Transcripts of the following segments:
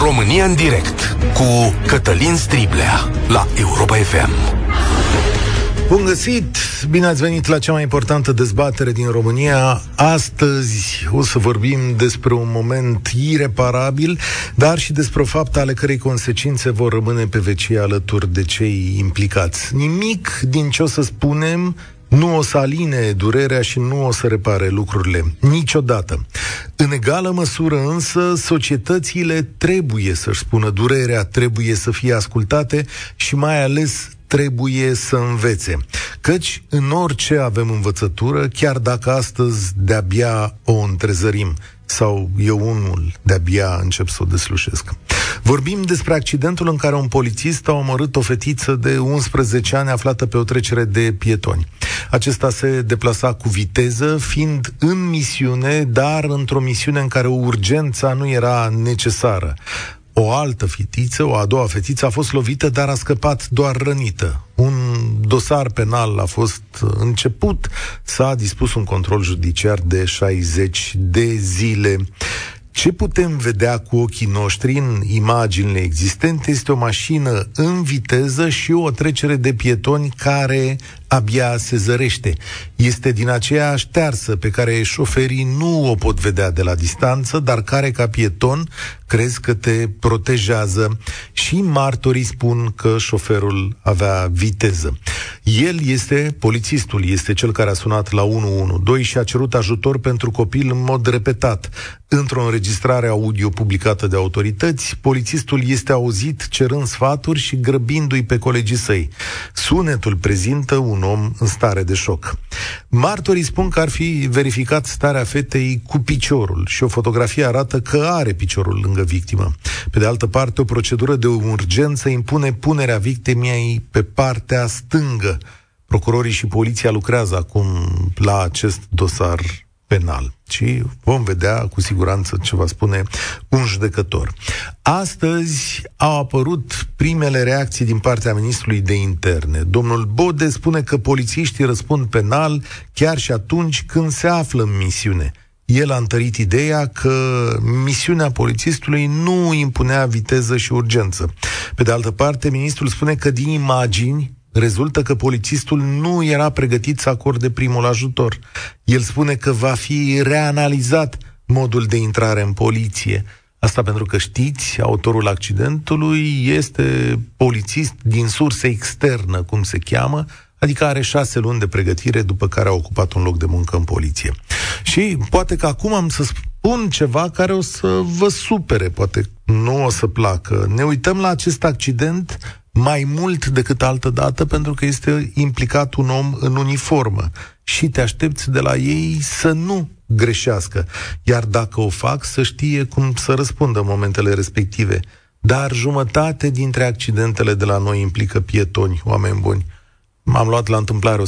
România în direct cu Cătălin Striblea la Europa FM. Bun găsit! Bine ați venit la cea mai importantă dezbatere din România. Astăzi o să vorbim despre un moment ireparabil, dar și despre o faptă ale cărei consecințe vor rămâne pe vecie alături de cei implicați. Nimic din ce o să spunem nu o să aline durerea și nu o să repare lucrurile. Niciodată. În egală măsură însă, societățile trebuie să-și spună durerea, trebuie să fie ascultate și mai ales trebuie să învețe. Căci în orice avem învățătură, chiar dacă astăzi de-abia o întrezărim sau eu unul de-abia încep să o deslușesc. Vorbim despre accidentul în care un polițist a omorât o fetiță de 11 ani aflată pe o trecere de pietoni. Acesta se deplasa cu viteză, fiind în misiune, dar într-o misiune în care urgența nu era necesară o altă fetiță, o a doua fetiță, a fost lovită, dar a scăpat doar rănită. Un dosar penal a fost început, s-a dispus un control judiciar de 60 de zile. Ce putem vedea cu ochii noștri în imaginile existente este o mașină în viteză și o trecere de pietoni care abia se zărește. Este din aceea ștearsă pe care șoferii nu o pot vedea de la distanță, dar care ca pieton crezi că te protejează și martorii spun că șoferul avea viteză. El este, polițistul, este cel care a sunat la 112 și a cerut ajutor pentru copil în mod repetat. Într-o înregistrare audio publicată de autorități, polițistul este auzit cerând sfaturi și grăbindu-i pe colegii săi. Sunetul prezintă un om în stare de șoc. Martorii spun că ar fi verificat starea fetei cu piciorul și o fotografie arată că are piciorul lângă victimă. Pe de altă parte, o procedură de urgență impune punerea victimei pe partea stângă. Procurorii și poliția lucrează acum la acest dosar penal. Și vom vedea cu siguranță ce va spune un judecător. Astăzi au apărut primele reacții din partea ministrului de interne. Domnul Bode spune că polițiștii răspund penal chiar și atunci când se află în misiune. El a întărit ideea că misiunea polițistului nu impunea viteză și urgență. Pe de altă parte, ministrul spune că din imagini rezultă că polițistul nu era pregătit să acorde primul ajutor. El spune că va fi reanalizat modul de intrare în poliție. Asta pentru că știți, autorul accidentului este polițist din sursă externă, cum se cheamă, adică are șase luni de pregătire după care a ocupat un loc de muncă în poliție. Și poate că acum am să spun ceva care o să vă supere, poate nu o să placă. Ne uităm la acest accident mai mult decât altă dată pentru că este implicat un om în uniformă și te aștepți de la ei să nu greșească, iar dacă o fac, să știe cum să răspundă în momentele respective. Dar jumătate dintre accidentele de la noi implică pietoni, oameni buni. Am luat la întâmplare o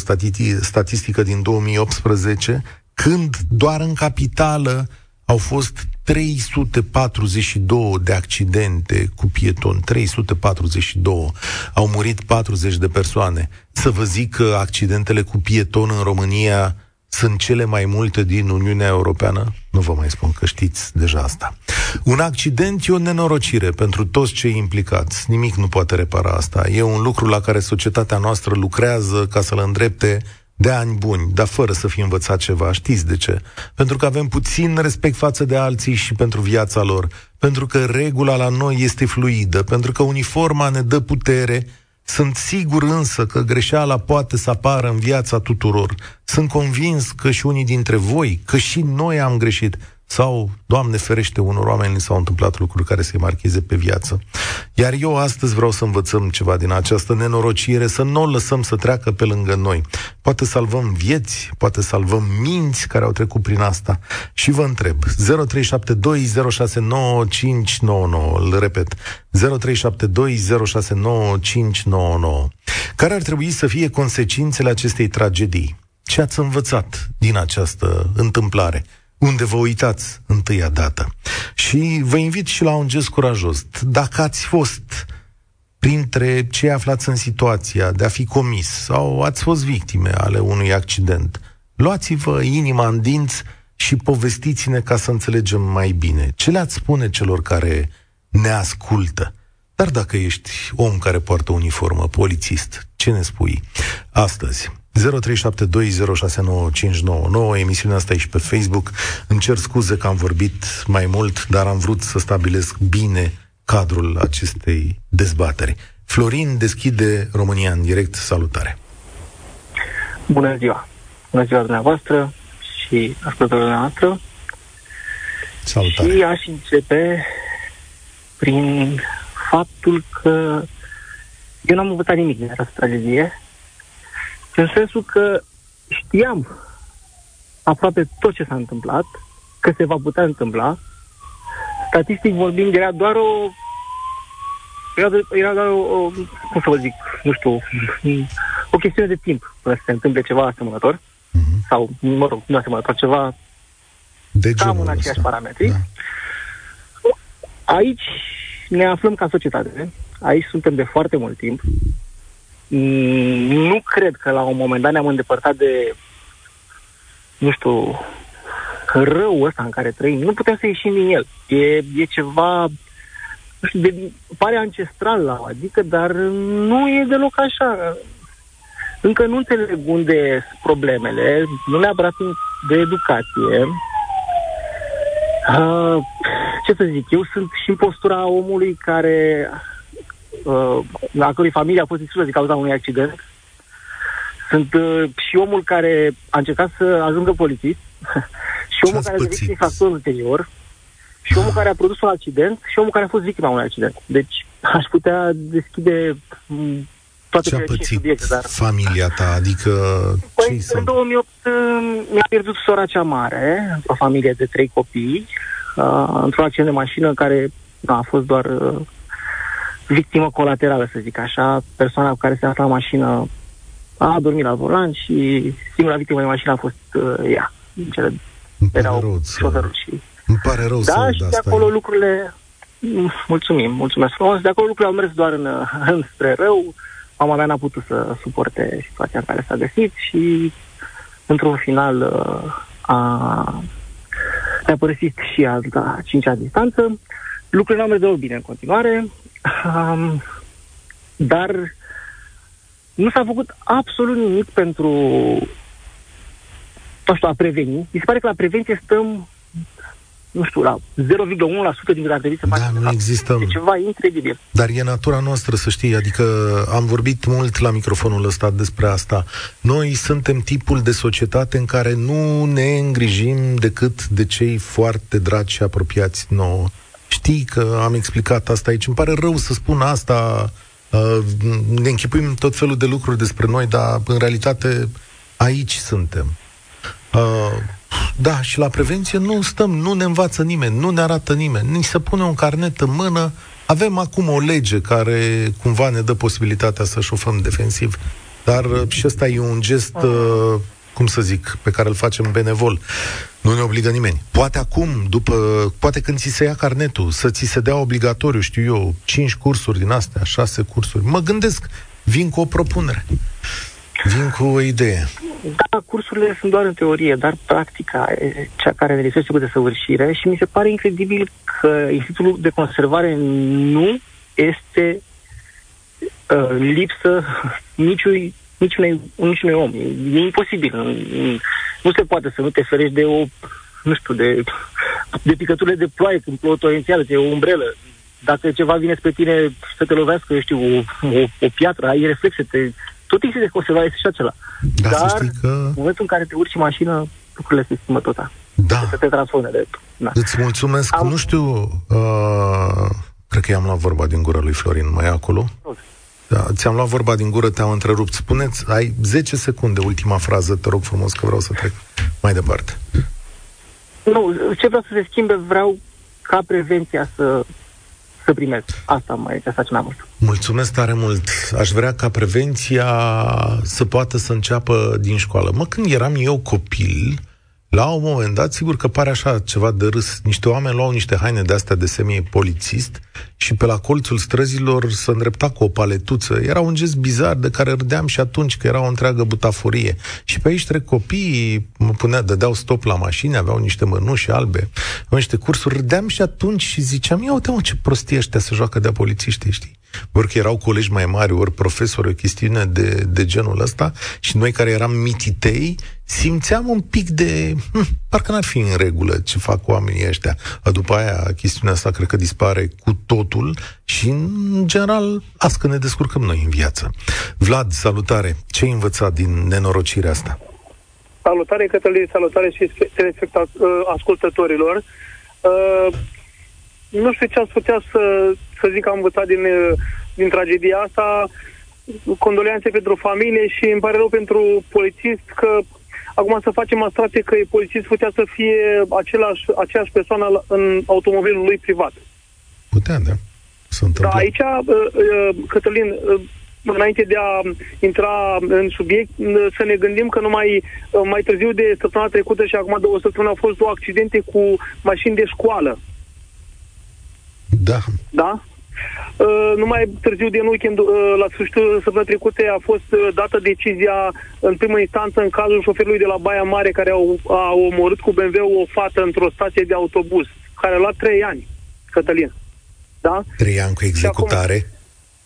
statistică din 2018, când doar în capitală au fost 342 de accidente cu pieton, 342. Au murit 40 de persoane. Să vă zic că accidentele cu pieton în România sunt cele mai multe din Uniunea Europeană? Nu vă mai spun că știți deja asta. Un accident e o nenorocire pentru toți cei implicați. Nimic nu poate repara asta. E un lucru la care societatea noastră lucrează ca să-l îndrepte de ani buni, dar fără să fi învățat ceva. Știți de ce? Pentru că avem puțin respect față de alții și pentru viața lor. Pentru că regula la noi este fluidă. Pentru că uniforma ne dă putere. Sunt sigur însă că greșeala poate să apară în viața tuturor. Sunt convins că și unii dintre voi, că și noi am greșit sau, Doamne ferește, unor oameni s-au întâmplat lucruri care să-i marcheze pe viață. Iar eu astăzi vreau să învățăm ceva din această nenorocire, să nu o lăsăm să treacă pe lângă noi. Poate salvăm vieți, poate salvăm minți care au trecut prin asta. Și vă întreb, 0372069599, îl repet, 0372069599. Care ar trebui să fie consecințele acestei tragedii? Ce ați învățat din această întâmplare? Unde vă uitați întâia dată. Și vă invit și la un gest curajos. Dacă ați fost printre cei aflați în situația de a fi comis sau ați fost victime ale unui accident, luați-vă inima în dinți și povestiți-ne ca să înțelegem mai bine. Ce le-ați spune celor care ne ascultă. Dar dacă ești om care poartă uniformă, polițist, ce ne spui astăzi? 0372069599, emisiunea asta e și pe Facebook. Îmi cer scuze că am vorbit mai mult, dar am vrut să stabilesc bine cadrul acestei dezbateri. Florin deschide România în direct. Salutare! Bună ziua! Bună ziua dumneavoastră și ascultătorilor noastră. Salutare! Și aș începe prin faptul că eu n-am învățat nimic din această tragedie, în sensul că știam aproape tot ce s-a întâmplat, că se va putea întâmpla. Statistic vorbind, era doar o era, era doar o, o, cum să vă zic, nu știu, o chestiune de timp până să se întâmple ceva asemănător, mm-hmm. sau, mă rog, nu asemănător, ceva de cam în aceiași parametri. Da. Aici ne aflăm ca societate, aici suntem de foarte mult timp. Mm, nu cred că la un moment dat ne-am îndepărtat de, nu știu, rău ăsta în care trăim. Nu putem să ieșim din el. E, e ceva, nu știu, de, pare ancestral la adică, dar nu e deloc așa. Încă nu înțeleg unde sunt problemele, nu neapărat de educație, Uh, ce să zic, eu sunt și în postura omului care, uh, a cărui familie a fost distrusă din cauza unui accident. Sunt uh, și omul care a încercat să ajungă polițist, și omul care a devenit infractor ulterior, și omul care a produs un accident, și omul care a fost victima unui accident. Deci aș putea deschide toate Ce a pățit subiecte, dar... familia ta? Adică păi, în sunt? 2008 uh, mi-a pierdut sora cea mare, într-o familie de trei copii, uh, într-un accident de mașină care a fost doar uh, victimă colaterală, să zic așa. Persoana cu care se afla în mașină a dormit la volan și singura victimă de mașină a fost uh, ea. Cele Îmi pare rău să... și... Îmi pare rău da, să și de acolo e. lucrurile... Mulțumim, mulțumesc frumos. De acolo lucrurile au mers doar în, înspre rău mama mea n-a putut să suporte situația în care s-a găsit și într-un final uh, a, ne-a părăsit și a, a cincea distanță. Lucrurile nu au mers deloc bine în continuare, um, dar nu s-a făcut absolut nimic pentru nu știu, a preveni. Mi se pare că la prevenție stăm nu știu, la 0,1% din cât ar trebui să facem. Da, nu există. E ceva incredibil. Dar e natura noastră, să știi, adică am vorbit mult la microfonul ăsta despre asta. Noi suntem tipul de societate în care nu ne îngrijim decât de cei foarte dragi și apropiați nouă. Știi că am explicat asta aici. Îmi pare rău să spun asta. Uh, ne închipuim tot felul de lucruri despre noi, dar în realitate aici suntem. Uh, da, și la prevenție nu stăm, nu ne învață nimeni, nu ne arată nimeni, ni se pune un carnet în mână, avem acum o lege care cumva ne dă posibilitatea să șofăm defensiv, dar uh, și ăsta e un gest, uh, cum să zic, pe care îl facem benevol. Nu ne obligă nimeni. Poate acum, după, poate când ți se ia carnetul, să ți se dea obligatoriu, știu eu, cinci cursuri din astea, șase cursuri. Mă gândesc, vin cu o propunere. Vin cu o idee. Da, cursurile sunt doar în teorie, dar practica e cea care ne lipsește cu desăvârșire și mi se pare incredibil că Institutul de Conservare nu este uh, lipsă niciui, niciunui, niciunui om. E, e imposibil. Nu, nu se poate să nu te ferești de o, nu știu, de, de picăturile de ploaie când plouă torențială, de o umbrelă. Dacă ceva vine spre tine să te lovească, eu știu, o, o, o piatră, ai reflexe, te tot timpul de conservare este și acela. Da, Dar, că... în momentul în care te urci în mașină, lucrurile se schimbă tot. Da. Să te transforme de... Da. Îți mulțumesc. Am... Nu știu... Uh, cred că i-am luat vorba din gură lui Florin. Mai acolo? Da, ți-am luat vorba din gură, te-am întrerupt. Spuneți, ai 10 secunde, ultima frază, te rog frumos că vreau să trec mai departe. Nu, ce vreau să se schimbe, vreau ca prevenția să să primesc. Asta mai asta ce mai mult. Mulțumesc tare mult. Aș vrea ca prevenția să poată să înceapă din școală. Mă, când eram eu copil, La un moment dat, sigur că pare așa ceva de râs. Niște oameni luau niște haine de astea de semi-polițist și pe la colțul străzilor se îndrepta cu o paletuță. Era un gest bizar de care râdeam și atunci că era o întreagă butaforie. Și pe aici trec copiii, mă punea, dădeau stop la mașini, aveau niște mănuși albe, aveau niște cursuri. Râdeam și atunci și ziceam, ia uite mă ce prostie ăștia să joacă de polițiști, știi? ori că erau colegi mai mari, ori profesori, o chestiune de, de genul ăsta, și noi care eram mititei, simțeam un pic de... Hm, parcă n-ar fi în regulă ce fac oamenii ăștia. După aia, chestiunea asta cred că dispare cu totul și, în general, asta că ne descurcăm noi în viață. Vlad, salutare! Ce ai învățat din nenorocirea asta? Salutare, Cătălin, salutare și ascultătorilor. Uh, nu știu ce ați putea să, să zic că am învățat din, din tragedia asta. Condoleanțe pentru familie și îmi pare rău pentru polițist că acum să facem abstracție că polițist putea să fie același, aceeași persoană în automobilul lui privat. Putea, da. Da, aici, uh, uh, Cătălin, uh, înainte de a intra în subiect, să ne gândim că numai mai târziu de săptămâna trecută și acum două săptămâni au fost două accidente cu mașini de școală. Da. Da? Uh, numai târziu de weekend, uh, la sfârșitul săptămânii trecute, a fost uh, dată decizia în primă instanță în cazul șoferului de la Baia Mare care au, a omorât cu BMW o fată într-o stație de autobuz, care a luat trei ani, Cătălin. Da? Trei ani cu executare?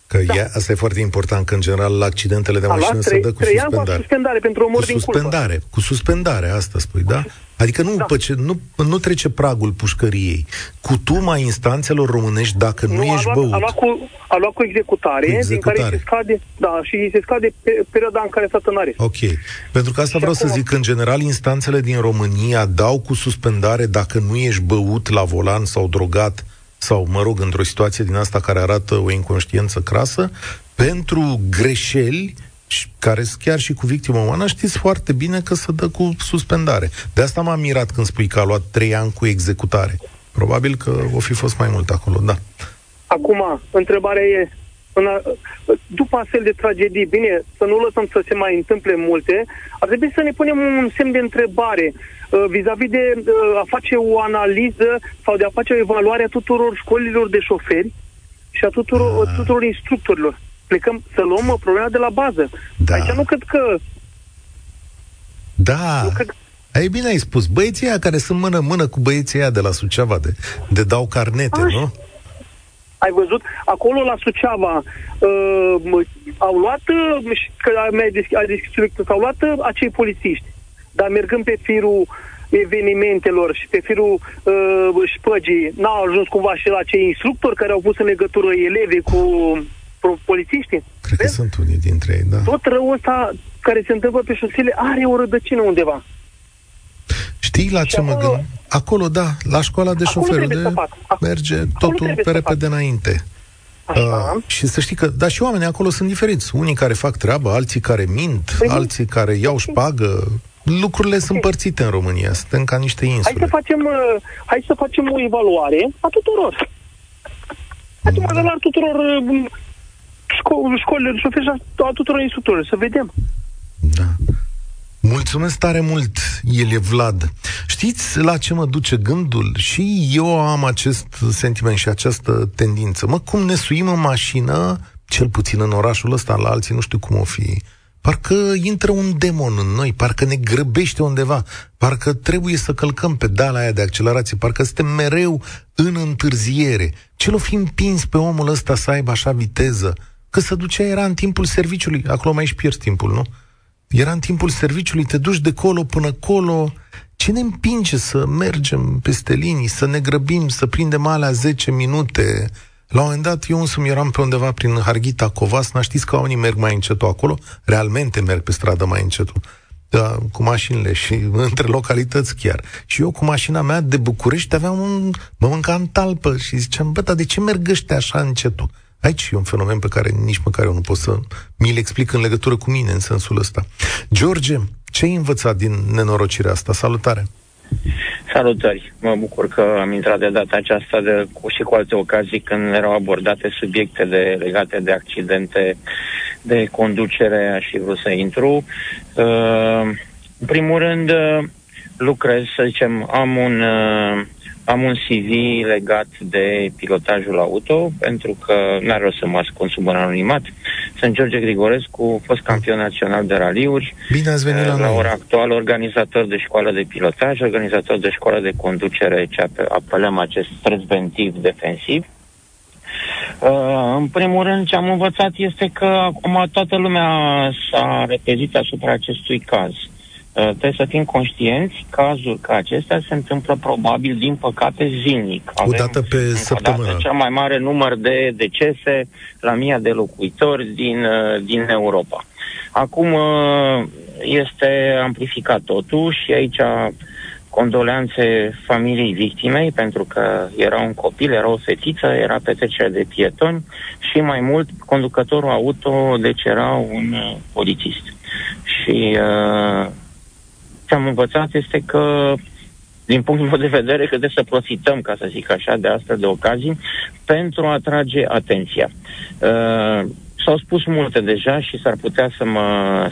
Că da. e, asta e foarte important, că în general la accidentele de mașină se dă cu suspendare. cu suspendare pentru omor cu din suspendare, culpă. Cu suspendare, asta spui, da? Adică nu, da. păce, nu, nu trece pragul pușcăriei. Cu tuma instanțelor românești, dacă nu, nu ești luat, băut... A luat, cu, a luat cu executare, cu executare, din care se scade, da, și se scade pe, perioada în care s-a tânare. Ok. Pentru că asta și vreau acum... să zic, că în general instanțele din România dau cu suspendare dacă nu ești băut la volan sau drogat sau, mă rog, într-o situație din asta care arată o inconștiență crasă, pentru greșeli care sunt chiar și cu victimă umană, știți foarte bine că se dă cu suspendare. De asta m-am mirat când spui că a luat trei ani cu executare. Probabil că o fi fost mai mult acolo, da. Acum, întrebarea e, a, după astfel de tragedii, bine, să nu lăsăm să se mai întâmple multe, ar trebui să ne punem un semn de întrebare uh, vis-a-vis de uh, a face o analiză sau de a face o evaluare a tuturor școlilor de șoferi și a tuturor, a. Ah. tuturor instructorilor. Plecăm să luăm problema de la bază. Da. Aici nu cred că... Da. Nu cred... Ei bine ai spus, băieții aia care sunt mână-mână cu băieții aia de la Suceava, de, de dau carnete, Așa. nu? Ai văzut? Acolo la Suceava uh, au luat, uh, că ai deschis au luat uh, acei polițiști, dar mergând pe firul evenimentelor și pe firul uh, șpăgii, n-au ajuns cumva și la cei instructori care au pus în legătură elevii cu polițiștii. Cred Vezi? că sunt unii dintre ei, da. Tot răul ăsta care se întâmplă pe șosele are o rădăcină undeva. Știi la și ce acolo, mă gândesc? Acolo, da, la școala de șofer, de merge acolo totul pe repede înainte. Așa. Uh, și să știi că, da, și oamenii acolo sunt diferiți. Unii care fac treabă, alții care mint, păi, alții care iau șpagă. Lucrurile okay. sunt părțite în România, suntem ca niște insule. Hai să facem, uh, hai să facem o evaluare a tuturor. Hai să da. tuturor uh, șco- școlile de șoferi și a tuturor instructorilor, să vedem. Da. Mulțumesc tare mult, el e Vlad. Știți la ce mă duce gândul? Și eu am acest sentiment și această tendință. Mă, cum ne suim în mașină, cel puțin în orașul ăsta, la alții nu știu cum o fi, parcă intră un demon în noi, parcă ne grăbește undeva, parcă trebuie să călcăm pedala aia de accelerație, parcă suntem mereu în întârziere. Ce l-o fi împins pe omul ăsta să aibă așa viteză? Că să ducea era în timpul serviciului, acolo mai își pierzi timpul, nu? Era în timpul serviciului, te duci de colo până colo. Ce ne împinge să mergem peste linii, să ne grăbim, să prindem alea 10 minute? La un moment dat, eu însumi eram pe undeva prin Harghita, Covasna, știți că oamenii merg mai încetul acolo? Realmente merg pe stradă mai încetul. Da, cu mașinile și între localități chiar. Și eu cu mașina mea de București aveam un... mă mâncam talpă și ziceam, bă, dar de ce merg ăștia așa încetul? Aici e un fenomen pe care nici măcar eu nu pot să mi-l explic în legătură cu mine, în sensul ăsta. George, ce ai învățat din nenorocirea asta? Salutare! Salutări! Mă bucur că am intrat de data aceasta de, cu, și cu alte ocazii când erau abordate subiecte de, legate de accidente de conducere și vreau să intru. Uh, în primul rând, uh, lucrez, să zicem, am un, uh, am un CV legat de pilotajul auto, pentru că nu are rost să mă ascund sub un anonimat. Sunt George Grigorescu, fost campion național de raliuri. Bine ați venit la, la noi. ora actuală organizator de școală de pilotaj, organizator de școală de conducere, ce apelăm acest stres ventiv defensiv. Uh, în primul rând, ce am învățat este că acum toată lumea s-a repezit asupra acestui caz. Uh, trebuie să fim conștienți, cazuri ca acestea se întâmplă probabil, din păcate, zilnic. O dată pe săptămână. Dată, cel mai mare număr de decese la mii de locuitori din, uh, din Europa. Acum uh, este amplificat totul și aici condoleanțe familiei victimei, pentru că era un copil, era o fetiță, era petrecere de pietoni și mai mult conducătorul auto, deci era un uh, polițist. Și uh, ce am învățat este că din punctul meu de vedere, că de să profităm, ca să zic așa, de astfel de ocazii, pentru a atrage atenția. Uh, s-au spus multe deja și s-ar putea să mă,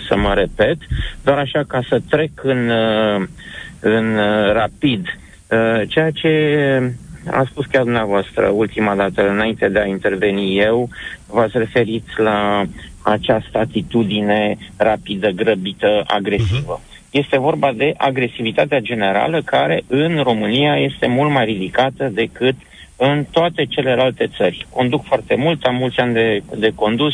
să mă repet, doar așa ca să trec în, uh, în uh, rapid. Uh, ceea ce a spus chiar dumneavoastră ultima dată, înainte de a interveni eu, v-ați referit la această atitudine rapidă, grăbită, agresivă. Uh-huh. Este vorba de agresivitatea generală care în România este mult mai ridicată decât în toate celelalte țări. Conduc foarte mult, am mulți ani de, de condus,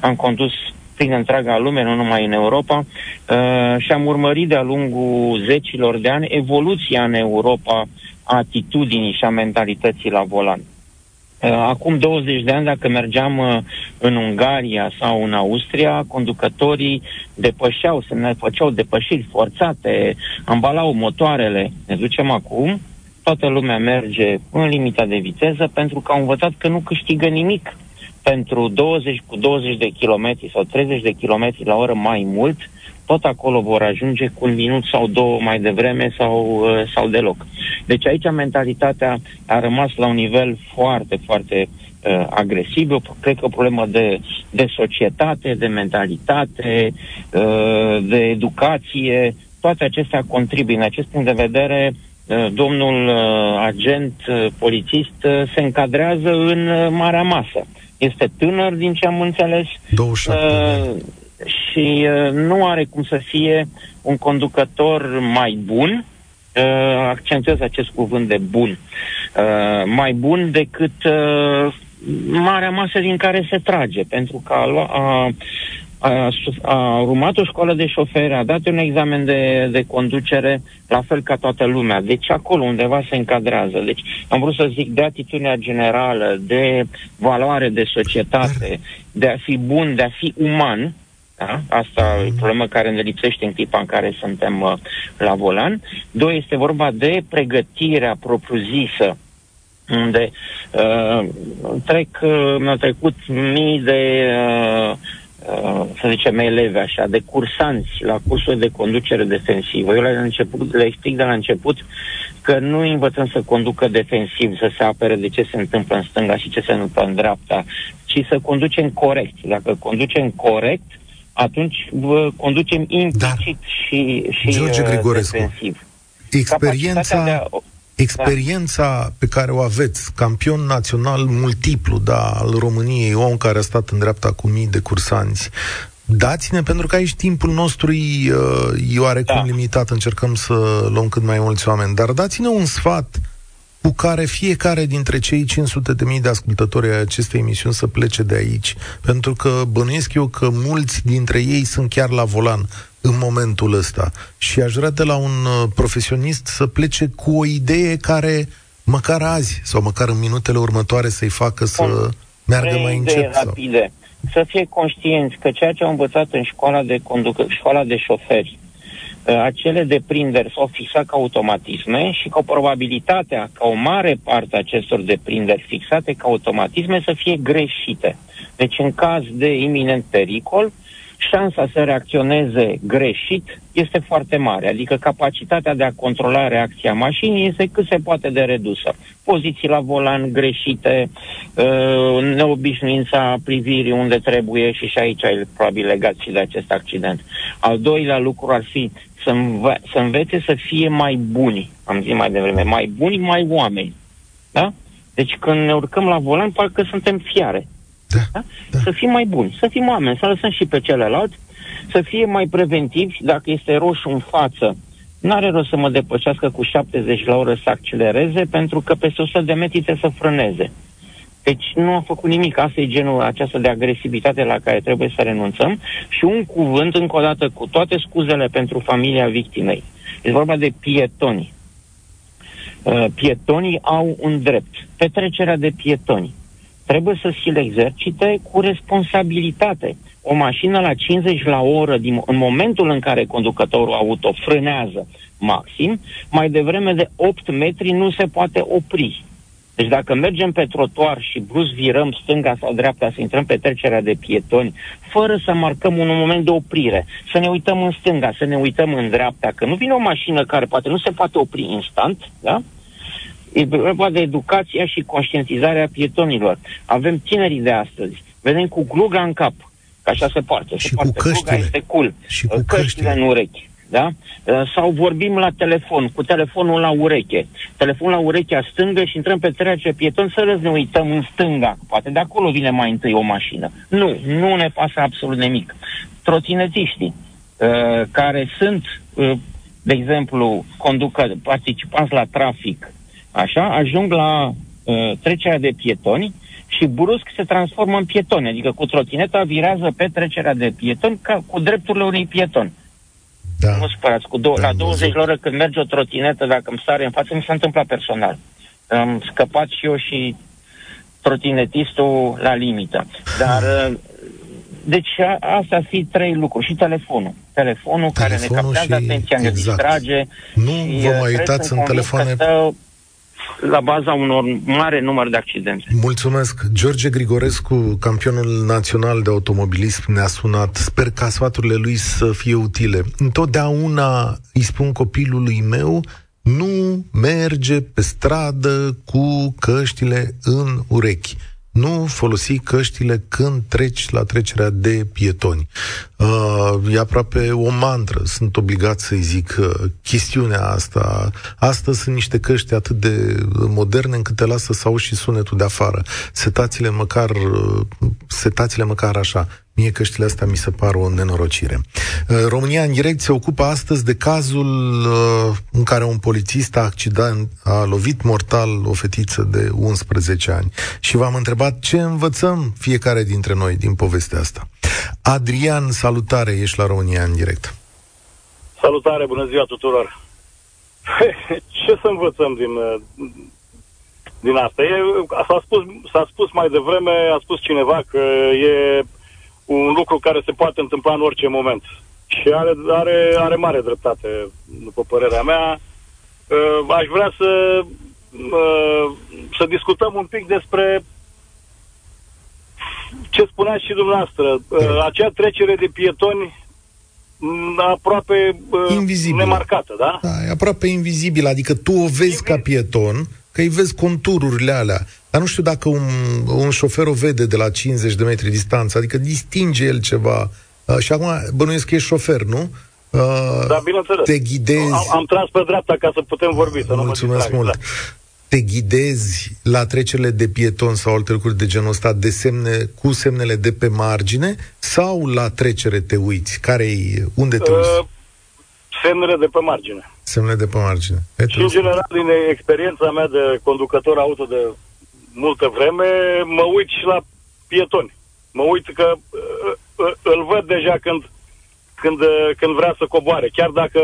am condus prin întreaga lume, nu numai în Europa, uh, și am urmărit de-a lungul zecilor de ani evoluția în Europa a atitudinii și a mentalității la volan. Uh, acum 20 de ani, dacă mergeam uh, în Ungaria sau în Austria, conducătorii depășeau, se ne făceau depășiri forțate, ambalau motoarele. Ne ducem acum, toată lumea merge în limita de viteză pentru că au învățat că nu câștigă nimic pentru 20 cu 20 de kilometri sau 30 de kilometri la oră mai mult, tot acolo vor ajunge cu un minut sau două mai devreme sau, uh, sau deloc. Deci aici mentalitatea a rămas la un nivel foarte, foarte uh, agresiv. Eu cred că o problemă de, de societate, de mentalitate, uh, de educație, toate acestea contribuie. În acest punct de vedere, uh, domnul uh, agent uh, polițist se încadrează în marea masă. Este tânăr, din ce am înțeles. 27 și uh, nu are cum să fie un conducător mai bun, uh, accentuez acest cuvânt de bun, uh, mai bun decât uh, marea masă din care se trage, pentru că a, a, a, a urmat o școală de șoferi, a dat un examen de, de conducere, la fel ca toată lumea. Deci acolo undeva se încadrează. Deci am vrut să zic de atitudinea generală, de valoare de societate, de a fi bun, de a fi uman, da? Asta e problema care ne lipsește în clipa în care suntem uh, la volan. Doi, este vorba de pregătirea propriu-zisă unde uh, trec, uh, mi-au trecut mii de, uh, uh, să zicem, elevi așa, de cursanți la cursul de conducere defensivă. Eu le, început, le explic de la început că nu învățăm să conducă defensiv, să se apere de ce se întâmplă în stânga și ce se întâmplă în dreapta, ci să conducem corect. Dacă conducem corect, atunci vă conducem implicit Dar, și, și George uh, Grigorescu, defensiv. Experiența, de a... experiența da. pe care o aveți, campion național multiplu da, al României, om care a stat în dreapta cu mii de cursanți, dați-ne, pentru că aici timpul nostru e, uh, e oarecum da. limitat, încercăm să luăm cât mai mulți oameni, dar dați-ne un sfat cu care fiecare dintre cei 500 de mii de ascultători ai acestei emisiuni să plece de aici, pentru că bănuiesc eu că mulți dintre ei sunt chiar la volan în momentul ăsta și aș vrea de la un uh, profesionist să plece cu o idee care măcar azi sau măcar în minutele următoare să-i facă să Bun. meargă mai încet. Rapide. Sau... Să fie conștienți că ceea ce au învățat în școala de conducă, școala de șoferi, Uh, acele deprinderi s-au fixat ca automatisme și cu probabilitatea ca o mare parte a acestor deprinderi fixate ca automatisme să fie greșite. Deci în caz de iminent pericol, șansa să reacționeze greșit este foarte mare, adică capacitatea de a controla reacția mașinii este cât se poate de redusă. Poziții la volan greșite, uh, neobișnuința privirii unde trebuie și și aici e probabil legat și de acest accident. Al doilea lucru ar fi să, înve- să învețe să fie mai buni, am zis mai devreme, mai buni, mai oameni. Da? Deci când ne urcăm la volan, parcă suntem fiare. Da, Da? da. Să fim mai buni, să fim oameni, să lăsăm și pe celălalt, să fie mai preventivi, dacă este roșu în față, n-are rost să mă depășească cu 70 la oră să accelereze, pentru că peste 100 de metri trebuie să frâneze. Deci nu a făcut nimic. Asta e genul aceasta de agresivitate la care trebuie să renunțăm. Și un cuvânt, încă o dată, cu toate scuzele pentru familia victimei. E vorba de pietoni. Uh, pietonii au un drept. Petrecerea de pietoni. Trebuie să și le exercite cu responsabilitate. O mașină la 50 la oră, din, în momentul în care conducătorul auto frânează maxim, mai devreme de 8 metri nu se poate opri. Deci dacă mergem pe trotuar și brusc virăm stânga sau dreapta să intrăm pe trecerea de pietoni, fără să marcăm un moment de oprire, să ne uităm în stânga, să ne uităm în dreapta, că nu vine o mașină care poate nu se poate opri instant, da? E vorba de educația și conștientizarea pietonilor. Avem tinerii de astăzi. Vedem cu gluga în cap, că așa se poartă. Și se cu poartă. căștile. Gluga este cool. Și cu căștile căștile. în urechi. Da? Uh, Sau vorbim la telefon, cu telefonul la ureche. Telefonul la urechea stângă și intrăm pe trecerea pieton să ne uităm în stânga. Poate de acolo vine mai întâi o mașină. Nu, nu ne pasă absolut nimic. Trotinetiștii, uh, care sunt, uh, de exemplu, conducă, participanți la trafic, așa, ajung la uh, trecerea de pietoni și brusc se transformă în pietoni, adică cu trotineta virează pe trecerea de pietoni ca cu drepturile unui pieton. Da. Nu supărați, cu dou- Da, la am 20 văzut. la oră când merge o trotinetă, dacă îmi sare în față, mi s-a întâmplat personal. Am scăpat și eu și trotinetistul la limită. Dar, uh, deci a- astea ar fi trei lucruri. Și telefonul. Telefonul, care ne Telefonul captează și- atenția, ne exact. distrage. Nu și, vă uh, mai cred, uitați sunt în convins telefoane. că stă la baza unor mare număr de accidente. Mulțumesc. George Grigorescu, campionul național de automobilism, ne-a sunat. Sper ca sfaturile lui să fie utile. Întotdeauna îi spun copilului meu, nu merge pe stradă cu căștile în urechi. Nu folosi căștile când treci la trecerea de pietoni. Uh, e aproape o mantră, sunt obligat să-i zic uh, chestiunea asta. Astăzi sunt niște căști atât de moderne încât te lasă să auzi și sunetul de afară. Setațiile măcar, uh, setațiile măcar așa. Mie căștile astea mi se par o nenorocire. Uh, România în direct se ocupă astăzi de cazul uh, în care un polițist a, accident, a lovit mortal o fetiță de 11 ani. Și v-am întrebat ce învățăm fiecare dintre noi din povestea asta. Adrian, salutare, ești la România în direct. Salutare, bună ziua tuturor! Ce să învățăm din, uh, din asta? E, s-a, spus, s-a spus mai devreme, a spus cineva că e un lucru care se poate întâmpla în orice moment. Și are, are, are mare dreptate, după părerea mea. Uh, Aș vrea să, uh, să discutăm un pic despre ce spuneați și dumneavoastră. Uh, Acea trecere de pietoni m, aproape uh, Invizibilă. nemarcată, da? Da, e aproape invizibil, adică tu o vezi ca pieton, că îi vezi contururile alea. Dar nu știu dacă un, un șofer o vede de la 50 de metri distanță, adică distinge el ceva. Uh, și acum bănuiesc că ești șofer, nu? Uh, Da, bineînțeles. te ghidezi. Am, am tras pe dreapta ca să putem vorbi, să nu mă Mulțumesc distrag, mult. Da. Te ghidezi la trecerile de pieton sau alte lucruri de genul ăsta de semne, cu semnele de pe margine sau la trecere te uiți? care unde te uiți? Uh, semnele de pe margine. Semnele de pe margine. E, Și, în general, din experiența mea de conducător auto de multă vreme, mă uit și la pietoni. Mă uit că uh, uh, îl văd deja când, când, uh, când vrea să coboare. Chiar dacă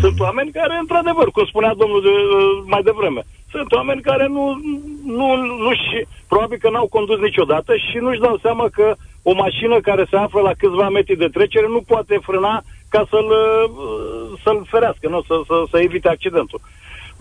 sunt oameni care, într-adevăr, cum spunea domnul de, uh, mai devreme, sunt oameni care nu, nu, nu și probabil că n-au condus niciodată și nu-și dau seama că o mașină care se află la câțiva metri de trecere nu poate frâna ca să-l, uh, să-l ferească, nu? Să, să, să evite accidentul.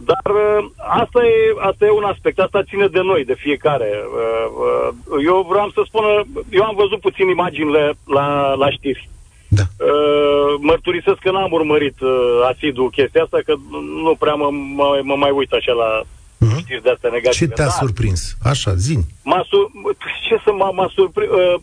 Dar uh, asta e, asta e un aspect, asta ține de noi, de fiecare. Uh, uh, Eu vreau să spun, eu am văzut puțin imaginile la, la știri. Da. Uh, mărturisesc că n-am urmărit uh, asidul chestia asta, că nu prea mă, mă, mă mai uit așa la Mhm. știri de astea negative. Ce te-a Dar surprins? Așa, zini. M-a sur- ce să m-a, m-a surprins? Uh,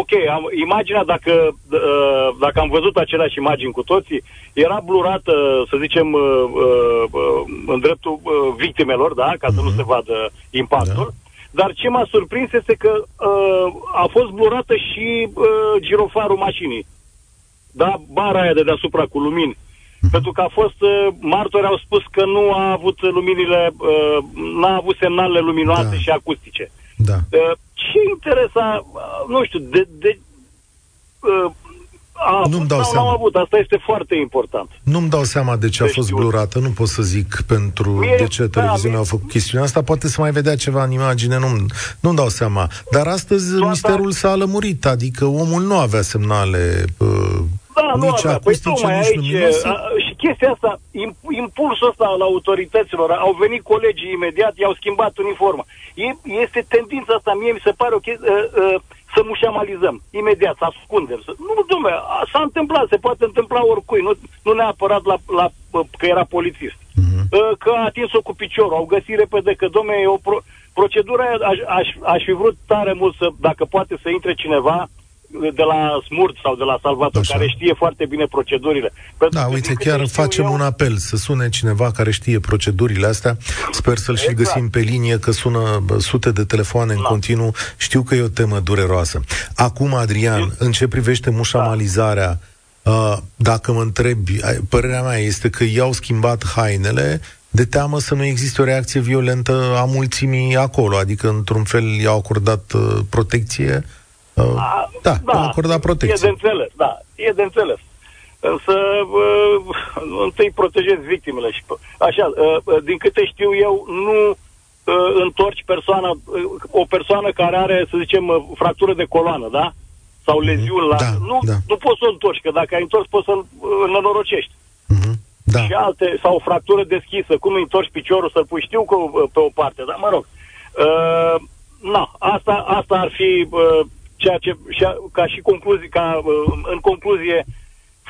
ok, am, imaginea, dacă, uh, dacă am văzut aceleași imagini cu toții, era blurată, să zicem, uh, uh, uh, în dreptul uh, victimelor, da, ca să nu se vadă impactul. Dar ce m-a surprins este că uh, a fost blurată și uh, girofarul mașinii. Da, bara aia de deasupra cu lumini. Pentru că a fost, uh, martori au spus că nu a avut luminile, uh, n-a avut semnalele luminoase Da. și acustice. Da. Uh, ce interes a, uh, nu știu, de, de uh, a Nu-mi avut dau sau seama. n-au avut, asta este foarte important. Nu-mi dau seama de ce a De fost știut. blurată, nu pot să zic pentru Mie- de ce da, televiziunea mie- a făcut chestiunea asta, poate să mai vedea ceva în imagine, nu, nu-mi dau seama. Dar astăzi Toată- misterul s-a lămurit, adică omul nu avea semnale uh, Da, nu nici avea. Păi acustice, tocmai nici aici, luminoase. a, și chestia asta, im- impulsul ăsta al autorităților, au venit colegii imediat, i-au schimbat uniforma. E, este tendința asta, mie mi se pare o chestie, uh, uh, să mușamalizăm, imediat, să ascundem. Să... Nu, dumne, a- s-a întâmplat, se poate întâmpla oricui, nu, nu neapărat la, la, că era polițist. Mhm. Uh, Că a atins-o cu piciorul, au găsit repede că, domne, e o pro- procedura aia, aș, aș, aș fi vrut tare mult să, dacă poate să intre cineva de la Smurt sau de la Salvator, Așa. care știe foarte bine procedurile. Pentru Da, că, uite, din câte chiar știu facem eu, un apel să sune cineva care știe procedurile astea. Sper să-l și Exact. găsim pe linie, că sună bă, sute de telefoane în Da. continuu. Știu că e o temă dureroasă. Acum, Adrian, în ce privește mușamalizarea, uh, dacă mă întrebi, ai- părerea mea este că i-au schimbat hainele de teamă să nu existe o reacție violentă a mulțimii acolo, adică într-un fel i-au acordat uh, protecție. Uh, A, da, i-au acordat E protecție. de înțeles, da, e de înțeles. Însă, uh, întâi protejezi victimele și p- așa, uh, din câte știu eu, nu uh, întorci persoana, uh, o persoană care are, să zicem, uh, fractură de coloană, da? Sau leziuni la... Da, nu, da. nu poți să o întorci, că dacă ai întors poți să-l îl nenorocești. Mhm. Da. și alte, sau o fractură deschisă, cum îi întorci piciorul să-l pui, știu că uh, pe o parte, dar mă rog. Uh, na, asta, asta ar fi uh, ceea ce, și, ca și concluzie, ca, uh, în concluzie,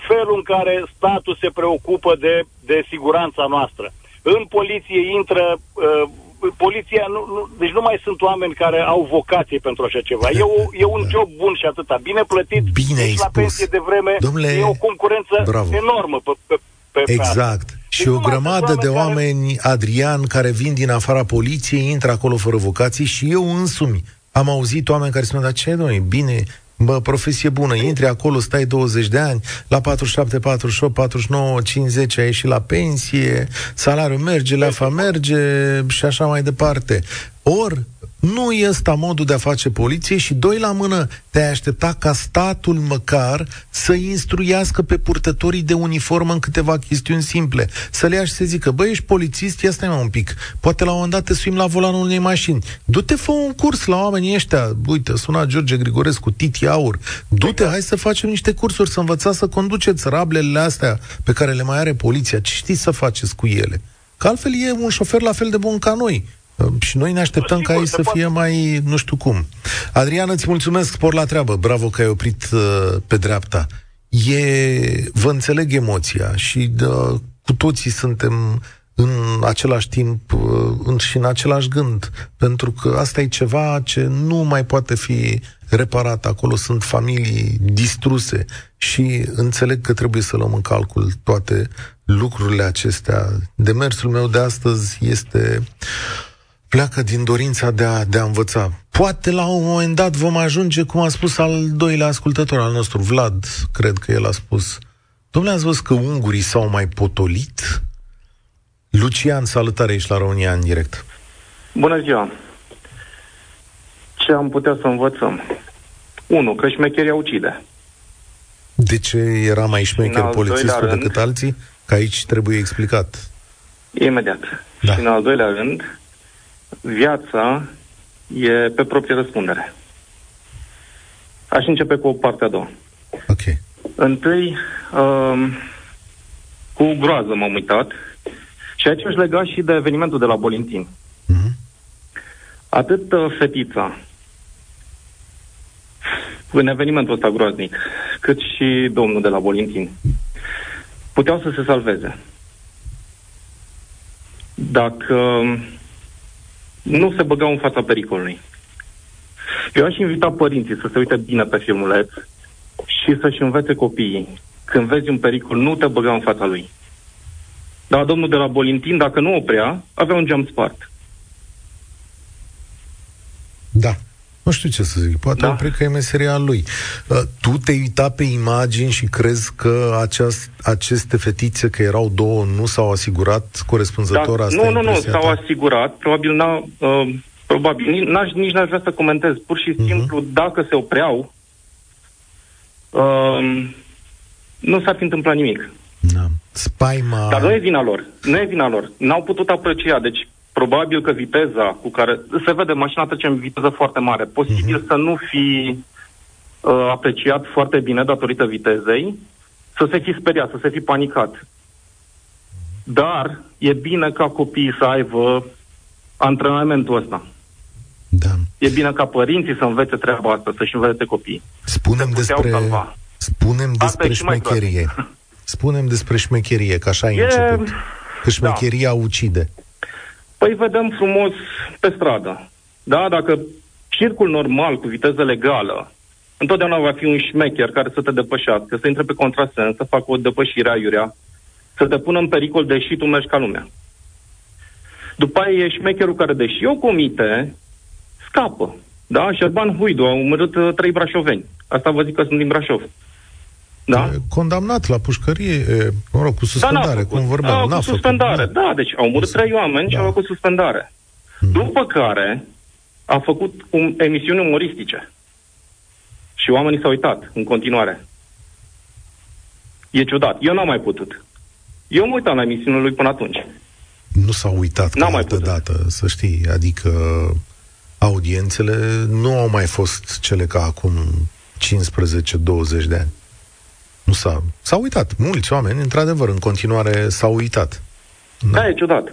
felul în care statul se preocupă de, de siguranța noastră. În poliție intră uh, poliția, nu, nu, deci nu mai sunt oameni care au vocație pentru așa ceva. E, o, e un job bun și atâta, bine plătit, Bine ai ești la spus. pensie de vreme, Domnule, e o concurență bravo. enormă pe, pe, pe, pe asta. Exact. Și Deci o nu mai sunt grămadă de oameni care- oameni, Adrian, care vin din afara poliției, intră acolo fără vocații și eu însumi am auzit oameni care spun, dar ce, domnule, bine, bă, profesie bună, intri acolo, stai 20 de ani, la 47, 48, 49, 50 ai ieșit la pensie, salariul merge, leafa merge și așa mai departe. Or, nu e ăsta modul de a face poliție și doi la mână te-ai aștepta ca statul măcar să instruiască pe purtătorii de uniformă în câteva chestiuni simple. Să le ia și să zică, băi, ești polițist, ia stai mai un pic. Poate la un moment dat te suim la volanul unei mașini. Du-te, fă un curs la oamenii ăștia. Uite, suna George Grigorescu, Titi Aur. Du-te, hai să facem niște cursuri, să învățați să conduceți rablele astea pe care le mai are poliția. Ce știți să faceți cu ele? Că altfel e un șofer la fel de bun ca noi. Uh, Și noi ne așteptăm Sigur, ca ei se să poate. fie mai nu știu cum. Adrian, îți mulțumesc, spor la treabă. Bravo că ai oprit uh, pe dreapta. E, vă înțeleg emoția și uh, cu toții suntem în același timp uh, în, și în același gând, pentru că asta e ceva ce nu mai poate fi reparat. Acolo sunt familii distruse și înțeleg că trebuie să luăm în calcul toate lucrurile acestea. Demersul meu de astăzi este pleacă din dorința de a, de a învăța. Poate la un moment dat vom ajunge, cum a spus al doilea ascultător al nostru, Vlad, cred că el a spus. Domnule, ați văzut că ungurii s-au mai potolit? Lucian, salutare, ești la România în direct. Bună ziua! Ce am putea să învățăm? Unu, că șmecheria ucide. De ce era mai șmecher al polițistul doilea rând- decât alții? Că aici trebuie explicat. Imediat. Da. Și în al doilea rând, viața e pe proprie răspundere. Aș începe cu partea a doua. Ok. Întâi, um, cu groază m-am uitat și aici aș lega și de evenimentul de la Bolintin. Mhm. Atât uh, fetița, în evenimentul ăsta groaznic, cât și domnul de la Bolintin. Puteau să se salveze. Dacă nu se băgau în fața pericolului. Eu aș invita părinții să se uite bine pe filmuleț și să-și învețe copiii. Când vezi un pericol, nu te băga în fața lui. Dar domnul de la Bolintin, dacă nu oprea, avea un geam spart. Da. Nu știu ce să zic, poate da. opri că e meseria lui. Uh, tu te-ai uitat pe imagini și crezi că aceast, aceste fetițe, că erau două, nu s-au asigurat corespunzător? Da. Asta nu, nu, nu, s-au ta? asigurat. Probabil, n-a, uh, probabil n-aș, nici n-aș vrea să comentez. Pur și mhm. simplu, uh-huh. dacă se opreau, uh, nu s-ar fi întâmplat nimic. Da. Spaima... Dar nu e vina lor. Nu e vina lor. N-au putut aprecia. Deci, probabil că viteza cu care... Se vede, mașina trece în viteză foarte mare. Posibil uh-huh. să nu fi uh, apreciat foarte bine datorită vitezei, să se fi speriat, să se fi panicat. Dar e bine ca copiii să aibă antrenamentul ăsta. Da. E bine ca părinții să învețe treaba asta, să-și învețe copiii. Spunem despre, salva. spunem despre șmecherie. Spunem despre șmecherie, că așa e, început. Că șmecheria da. ucide. Păi vedem frumos pe stradă. Da, dacă circul normal cu viteză legală, întotdeauna va fi un șmecher care să te depășească, să intre pe contrasens, să facă o depășire aiurea, să te pună în pericol deși tu mergi ca lumea. După aia e șmecherul care, deși o comite, scapă. Da? Șerban Huidu a omorât uh, trei brașoveni. Asta vă zic că sunt din Brașov. Da? Condamnat la pușcărie, mă rog, cu suspendare, da, cum vorbeam. Da, cu suspendare, făcut, da. da, deci au murit trei oameni da. și au făcut suspendare. Hmm. După care a făcut um, emisiuni umoristice. Și oamenii s-au uitat în continuare. E ciudat. Eu n-am mai putut. Eu mă uitam la emisiunile lui până atunci. Nu s-au uitat n-am mai putut. dată, să știi. Adică audiențele nu au mai fost cele ca acum 15-20 de ani. Nu s-a, s-a uitat. Mulți oameni, într-adevăr, în continuare s-au uitat. Da, da e ciudat.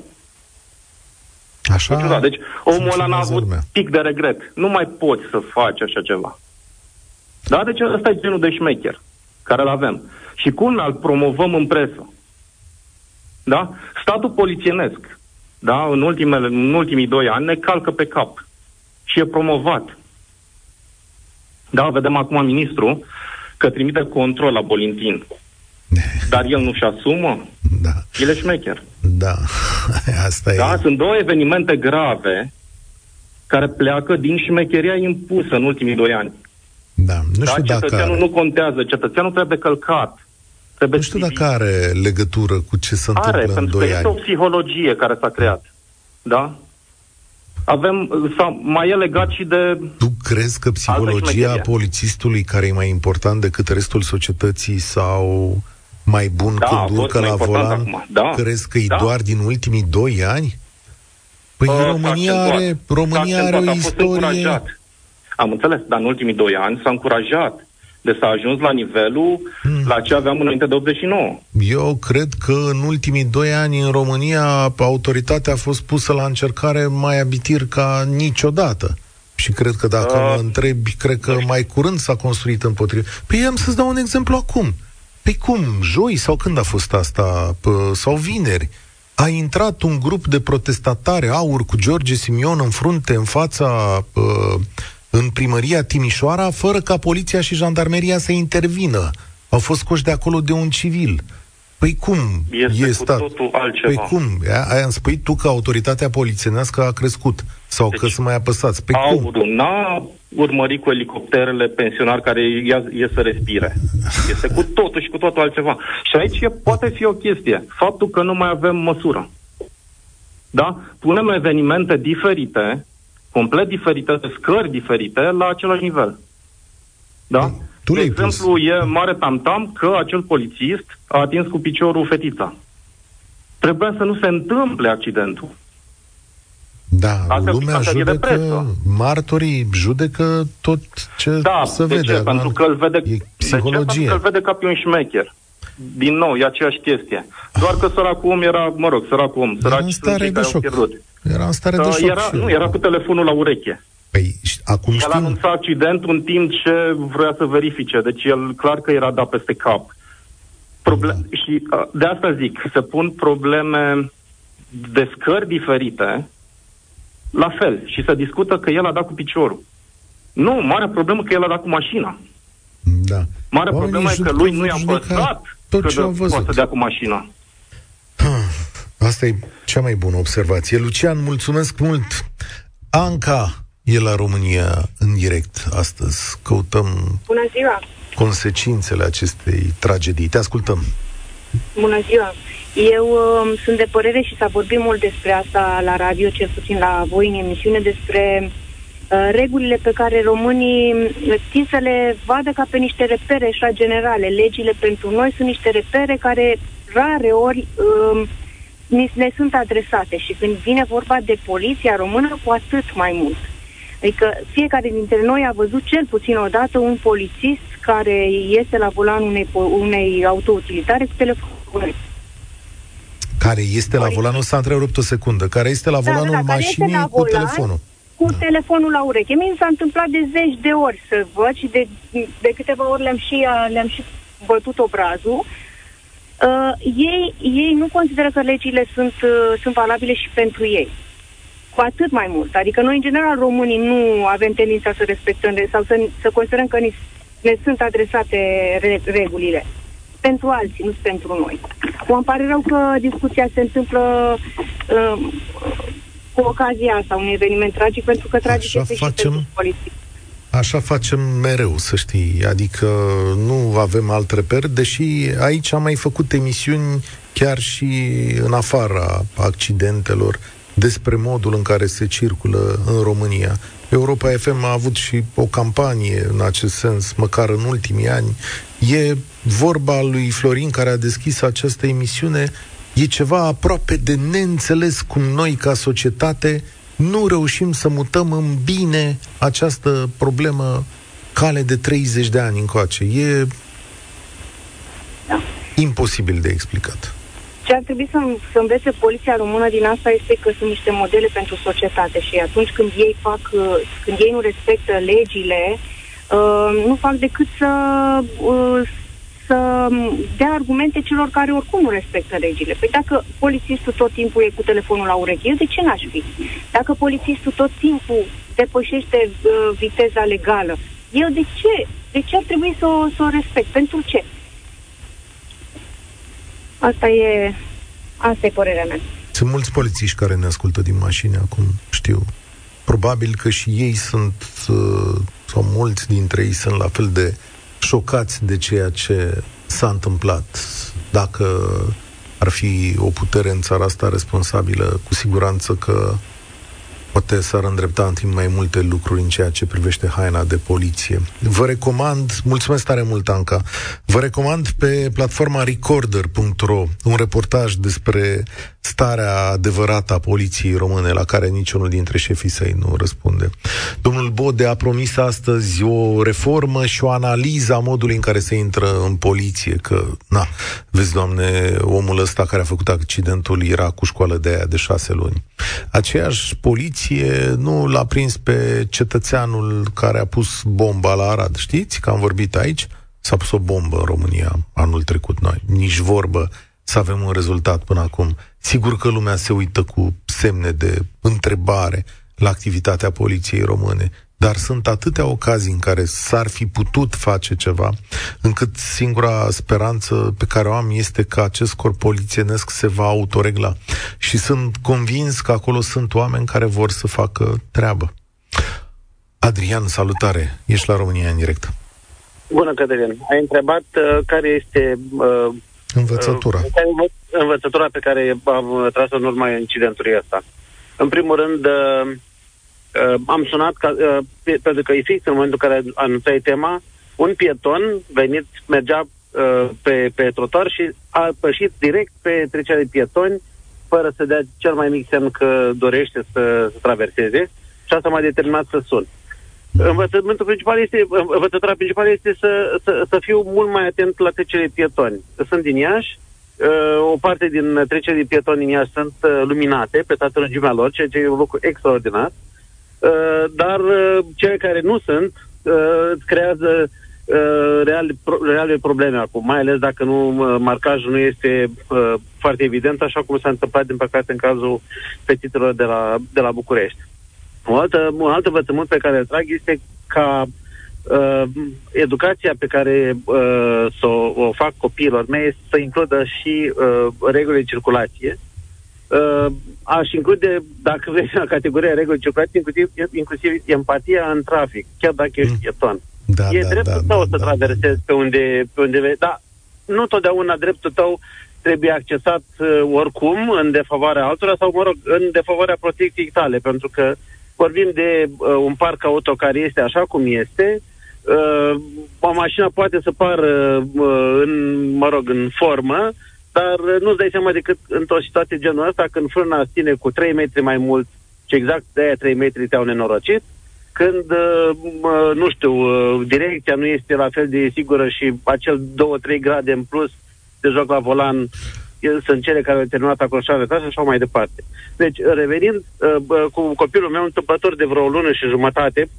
Așa e ciudat. Deci omul ăla n-a avut lumea. pic de regret. Nu mai poți să faci așa ceva. Da? Deci ăsta e genul de șmecher care îl avem. Și cum îl promovăm în presă? Da? Statul polițienesc, da? în, ultimele, în ultimii doi ani, ne calcă pe cap. Și e promovat. Da, vedem acum ministru că trimite control la Bolintin. Dar el nu-și asumă? Da. El e șmecher. Da, asta da, e. sunt două evenimente grave care pleacă din șmecheria impusă în ultimii doi ani. Da, nu știu da, cetățeanul dacă... nu contează, cetățeanul trebuie călcat. Trebuie nu știu dacă are legătură cu ce se întâmplă are, în pentru doi că ani. este o psihologie care s-a creat. Da? Avem, sau mai e legat și de... Tu crezi că psihologia polițistului, care e mai important decât restul societății, sau mai bun da, când urcă la volan, acum. Da. crezi că e da. doar din ultimii doi ani? Păi uh, România are, România are o istorie... Am înțeles, dar în ultimii doi ani s-a încurajat de s-a ajuns la nivelul hmm. la ce aveam înainte de 89. Eu cred că în ultimii doi ani în România autoritatea a fost pusă la încercare mai abitir ca niciodată. Și cred că dacă uh, mă întrebi, cred că mai curând s-a construit împotriva. Păi am să-ți dau un exemplu acum. Păi cum, joi sau când a fost asta? P- sau vineri? A intrat un grup de protestatare aur cu George Simion în frunte, în fața uh, în primăria Timișoara, fără ca poliția și jandarmeria să intervină. Au fost scoși de acolo de un civil. Păi cum este e stat? Cu totul altceva. Păi cum? Aia îmi spui tu că autoritatea polițienească a crescut sau deci, că sunt mai apăsați. Păi cum? n-a urmărit cu elicopterele pensionari care ies să respire. Este cu totul și cu totul altceva. Și aici e, poate fi o chestie. Faptul că nu mai avem măsură. Da? Punem evenimente diferite complet diferite, scări diferite, la același nivel. Da? Tu de exemplu, pus. e mare tamtam că acel polițist a atins cu piciorul fetița. Trebuia să nu se întâmple accidentul. Da, Asta lumea judecă, martorii judecă tot ce da, se de vede. Ce? Pentru că îl vede, e psihologie. De ce? Pentru că îl vede ca pe un șmecher. Din nou, e aceeași chestie. Doar că săracul om era, mă rog, săracul om, săraci sunt cei care au pierdut. Era în stare de șoc. Era, nu, era cu telefonul la ureche. Păi, acum știu... El a anunțat accidentul în timp ce vrea să verifice, deci el clar că era dat peste cap. Proble- da. Și uh, de asta zic, să pun probleme de scări diferite la fel și să discută că el a dat cu piciorul. Nu, mare problemă că el a dat cu mașina. Da. Mare problemă e că lui nu i-a păsat tot ce poate să dea cu mașina. Asta e cea mai bună observație. Lucian, mulțumesc mult. Anca e la România în direct astăzi. Căutăm Bună ziua. consecințele acestei tragedii. Te ascultăm. Bună ziua. Eu uh, sunt de părere și s-a vorbit mult despre asta la radio, cel puțin la voi în emisiune, despre uh, regulile pe care românii țin să le vadă ca pe niște repere așa generale. Legile pentru noi sunt niște repere care rare ori uh, ne sunt adresate și când vine vorba de poliția română, cu atât mai mult. Adică fiecare dintre noi a văzut cel puțin odată un polițist care este la volanul unei, unei autoutilitare cu telefonul. Care este la volan, nu s-a întrerupt o secundă, care este la volanul da, da, da mașinii la volan, cu telefonul. Cu da. telefonul la ureche. Mie s-a întâmplat de zeci de ori să văd și de, de câteva ori le-am și, le-am și bătut obrazul. Uh, ei, ei nu consideră că legile sunt, uh, sunt valabile și pentru ei. Cu atât mai mult. Adică noi, în general, românii nu avem tendința să respectăm sau să, să considerăm că ni, ne sunt adresate re, regulile. Pentru alții, nu pentru noi. Mă pare rău că discuția se întâmplă uh, cu ocazia asta, un eveniment tragic, pentru că tragic Așa este facem... și pentru poliție. Așa facem mereu, să știi, adică nu avem alt reper, deși aici am mai făcut emisiuni chiar și în afara accidentelor despre modul în care se circulă în România. Europa FM a avut și o campanie în acest sens, măcar în ultimii ani. E vorba lui Florin care a deschis această emisiune, e ceva aproape de neînțeles cum noi ca societate nu reușim să mutăm în bine această problemă cale de 30 de ani încoace. E da. imposibil de explicat. Ce ar trebui să, să învețe poliția română din asta este că sunt niște modele pentru societate și atunci când ei fac, când ei nu respectă legile, uh, nu fac decât să, uh, să dea argumente celor care oricum nu respectă legile. Păi dacă polițistul tot timpul e cu telefonul la ureche, eu de ce n-aș fi? Dacă polițistul tot timpul depășește uh, viteza legală, eu de ce? De ce ar trebui să o, să o respect? Pentru ce? Asta e, asta e părerea mea. Sunt mulți polițiști care ne ascultă din mașini acum, știu. Probabil că și ei sunt, uh, sau mulți dintre ei sunt la fel de șocați de ceea ce s-a întâmplat. Dacă ar fi o putere în țara asta responsabilă, cu siguranță că poate s-ar îndrepta în timp mai multe lucruri în ceea ce privește haina de poliție. Vă recomand, mulțumesc tare mult, Anca, vă recomand pe platforma recorder.ro un reportaj despre starea adevărată a poliției române, la care niciunul dintre șefii săi nu răspunde. Domnul Bode a promis astăzi o reformă și o analiză a modului în care se intră în poliție, că, na, vezi, doamne, omul ăsta care a făcut accidentul era cu școală de aia de șase luni. Aceeași poliție nu l-a prins pe cetățeanul care a pus bomba la Arad. Știți că am vorbit aici? S-a pus o bombă în România anul trecut noi. Nici vorbă să avem un rezultat până acum. Sigur că lumea se uită cu semne de întrebare la activitatea poliției române, dar sunt atâtea ocazii în care s-ar fi putut face ceva, încât singura speranță pe care o am este că acest corp polițienesc se va autoregla. Și sunt convins că acolo sunt oameni care vor să facă treabă. Adrian, salutare! Ești la România în direct. Bună, Cătălin. Ai întrebat uh, care este uh, Învățătura. Uh, învățătura pe care am tras-o în urma incidentului ăsta. În primul rând, uh, uh, am sunat ca, uh, pe, pentru că e fix în momentul în care anunțai tema, un pieton venit, mergea uh, pe, pe trotuar și a pășit direct pe trecerea de pietoni, fără să dea cel mai mic semn că dorește să, să traverseze și asta m-a determinat să sun. Învățământul principal este, învățătura principală este să, să, să fiu mult mai atent la trecerile pietoni. Sunt din Iași, uh, o parte din trecerile pietoni din Iași sunt uh, luminate pe toată lungimea lor, ceea ce e un lucru extraordinar. uh, dar uh, cele care nu sunt uh, creează uh, reale, pro, reale probleme acum, mai ales dacă nu uh, marcajul nu este uh, foarte evident, așa cum s-a întâmplat, din păcate, în cazul petitelor de la, de la București. O altă, un alt învățământ pe care îl trag este ca uh, educația pe care uh, să o, o fac copiilor mei să includă și uh, regulile de circulație. Uh, aș include, dacă vrei, la categoria regulile de circulație, inclusiv, inclusiv empatia în trafic, chiar dacă ești mm. pieton. Da, e da, dreptul da, tău da, să da, traversezi da. pe unde, pe unde vei. Da, nu totdeauna dreptul tău trebuie accesat uh, oricum în defavoarea altora sau, mă rog, în defavoarea protecției tale, pentru că vorbim de uh, un parc auto care este așa cum este, uh, o mașină poate să pară uh, în, mă rog, în formă, dar uh, nu-ți dai seama decât într-o situație genul ăsta, când frâna ține cu 3 metri mai mult și exact de aia 3 metri te-au nenorocit, când, uh, uh, nu știu, uh, direcția nu este la fel de sigură și acel 2-3 grade în plus de joc la volan sunt cele care au terminat acroșarea ta și așa mai departe. Deci, revenind uh, bă, cu copilul meu întâmplător de vreo lună și jumătate,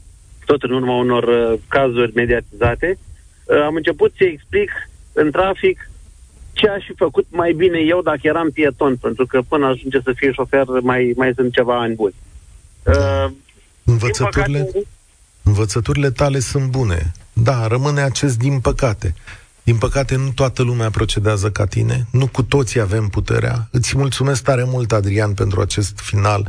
tot în urma unor uh, cazuri mediatizate, uh, am început să explic în trafic ce aș fi făcut mai bine eu dacă eram pieton, pentru că până ajunge să fie șofer mai, mai sunt ceva ani buni. Uh, Învățăturile, din păcate, învățăturile tale sunt bune. Da, rămâne acest din păcate. Din păcate, nu toată lumea procedează ca tine, nu cu toții avem puterea. Îți mulțumesc tare mult, Adrian, pentru acest final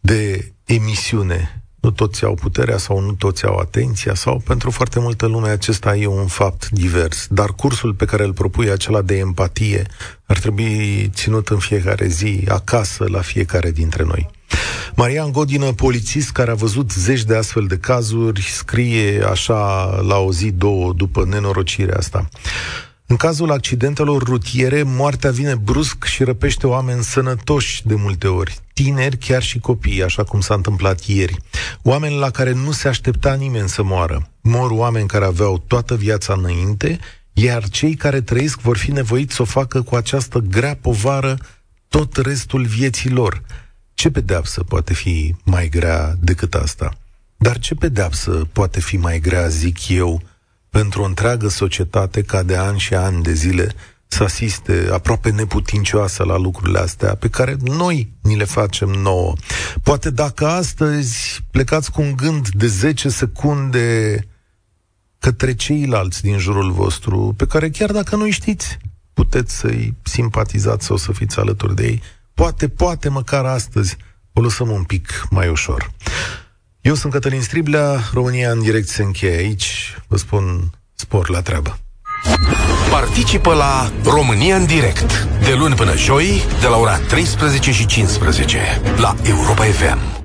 de emisiune. Nu toți au puterea sau nu toți au atenția sau pentru foarte multă lume acesta e un fapt divers. Dar cursul pe care îl propui, acela de empatie, ar trebui ținut în fiecare zi, acasă, la fiecare dintre noi. Marian Godină, polițist care a văzut zeci de astfel de cazuri, scrie așa la o zi, două după nenorocirea asta. În cazul accidentelor rutiere, moartea vine brusc și răpește oameni sănătoși de multe ori, tineri, chiar și copii, așa cum s-a întâmplat ieri. Oameni la care nu se aștepta nimeni să moară. Mor oameni care aveau toată viața înainte, iar cei care trăiesc vor fi nevoiți să o facă cu această grea povară tot restul vieții lor. Ce pedeapsă poate fi mai grea decât asta? Dar ce pedeapsă poate fi mai grea, zic eu, pentru o întreagă societate ca de ani și ani de zile să asiste aproape neputincioasă la lucrurile astea pe care noi ni le facem nouă. Poate dacă astăzi plecați cu un gând de 10 secunde către ceilalți din jurul vostru, pe care chiar dacă nu știți, puteți să-i simpatizați sau să fiți alături de ei, poate, poate măcar astăzi o lăsăm un pic mai ușor. Eu sunt Cătălin Striblea, România în direct se încheie aici, vă spun spor la treabă. Participă la România în direct, de luni până joi, de la ora 13 și 15, la Europa FM.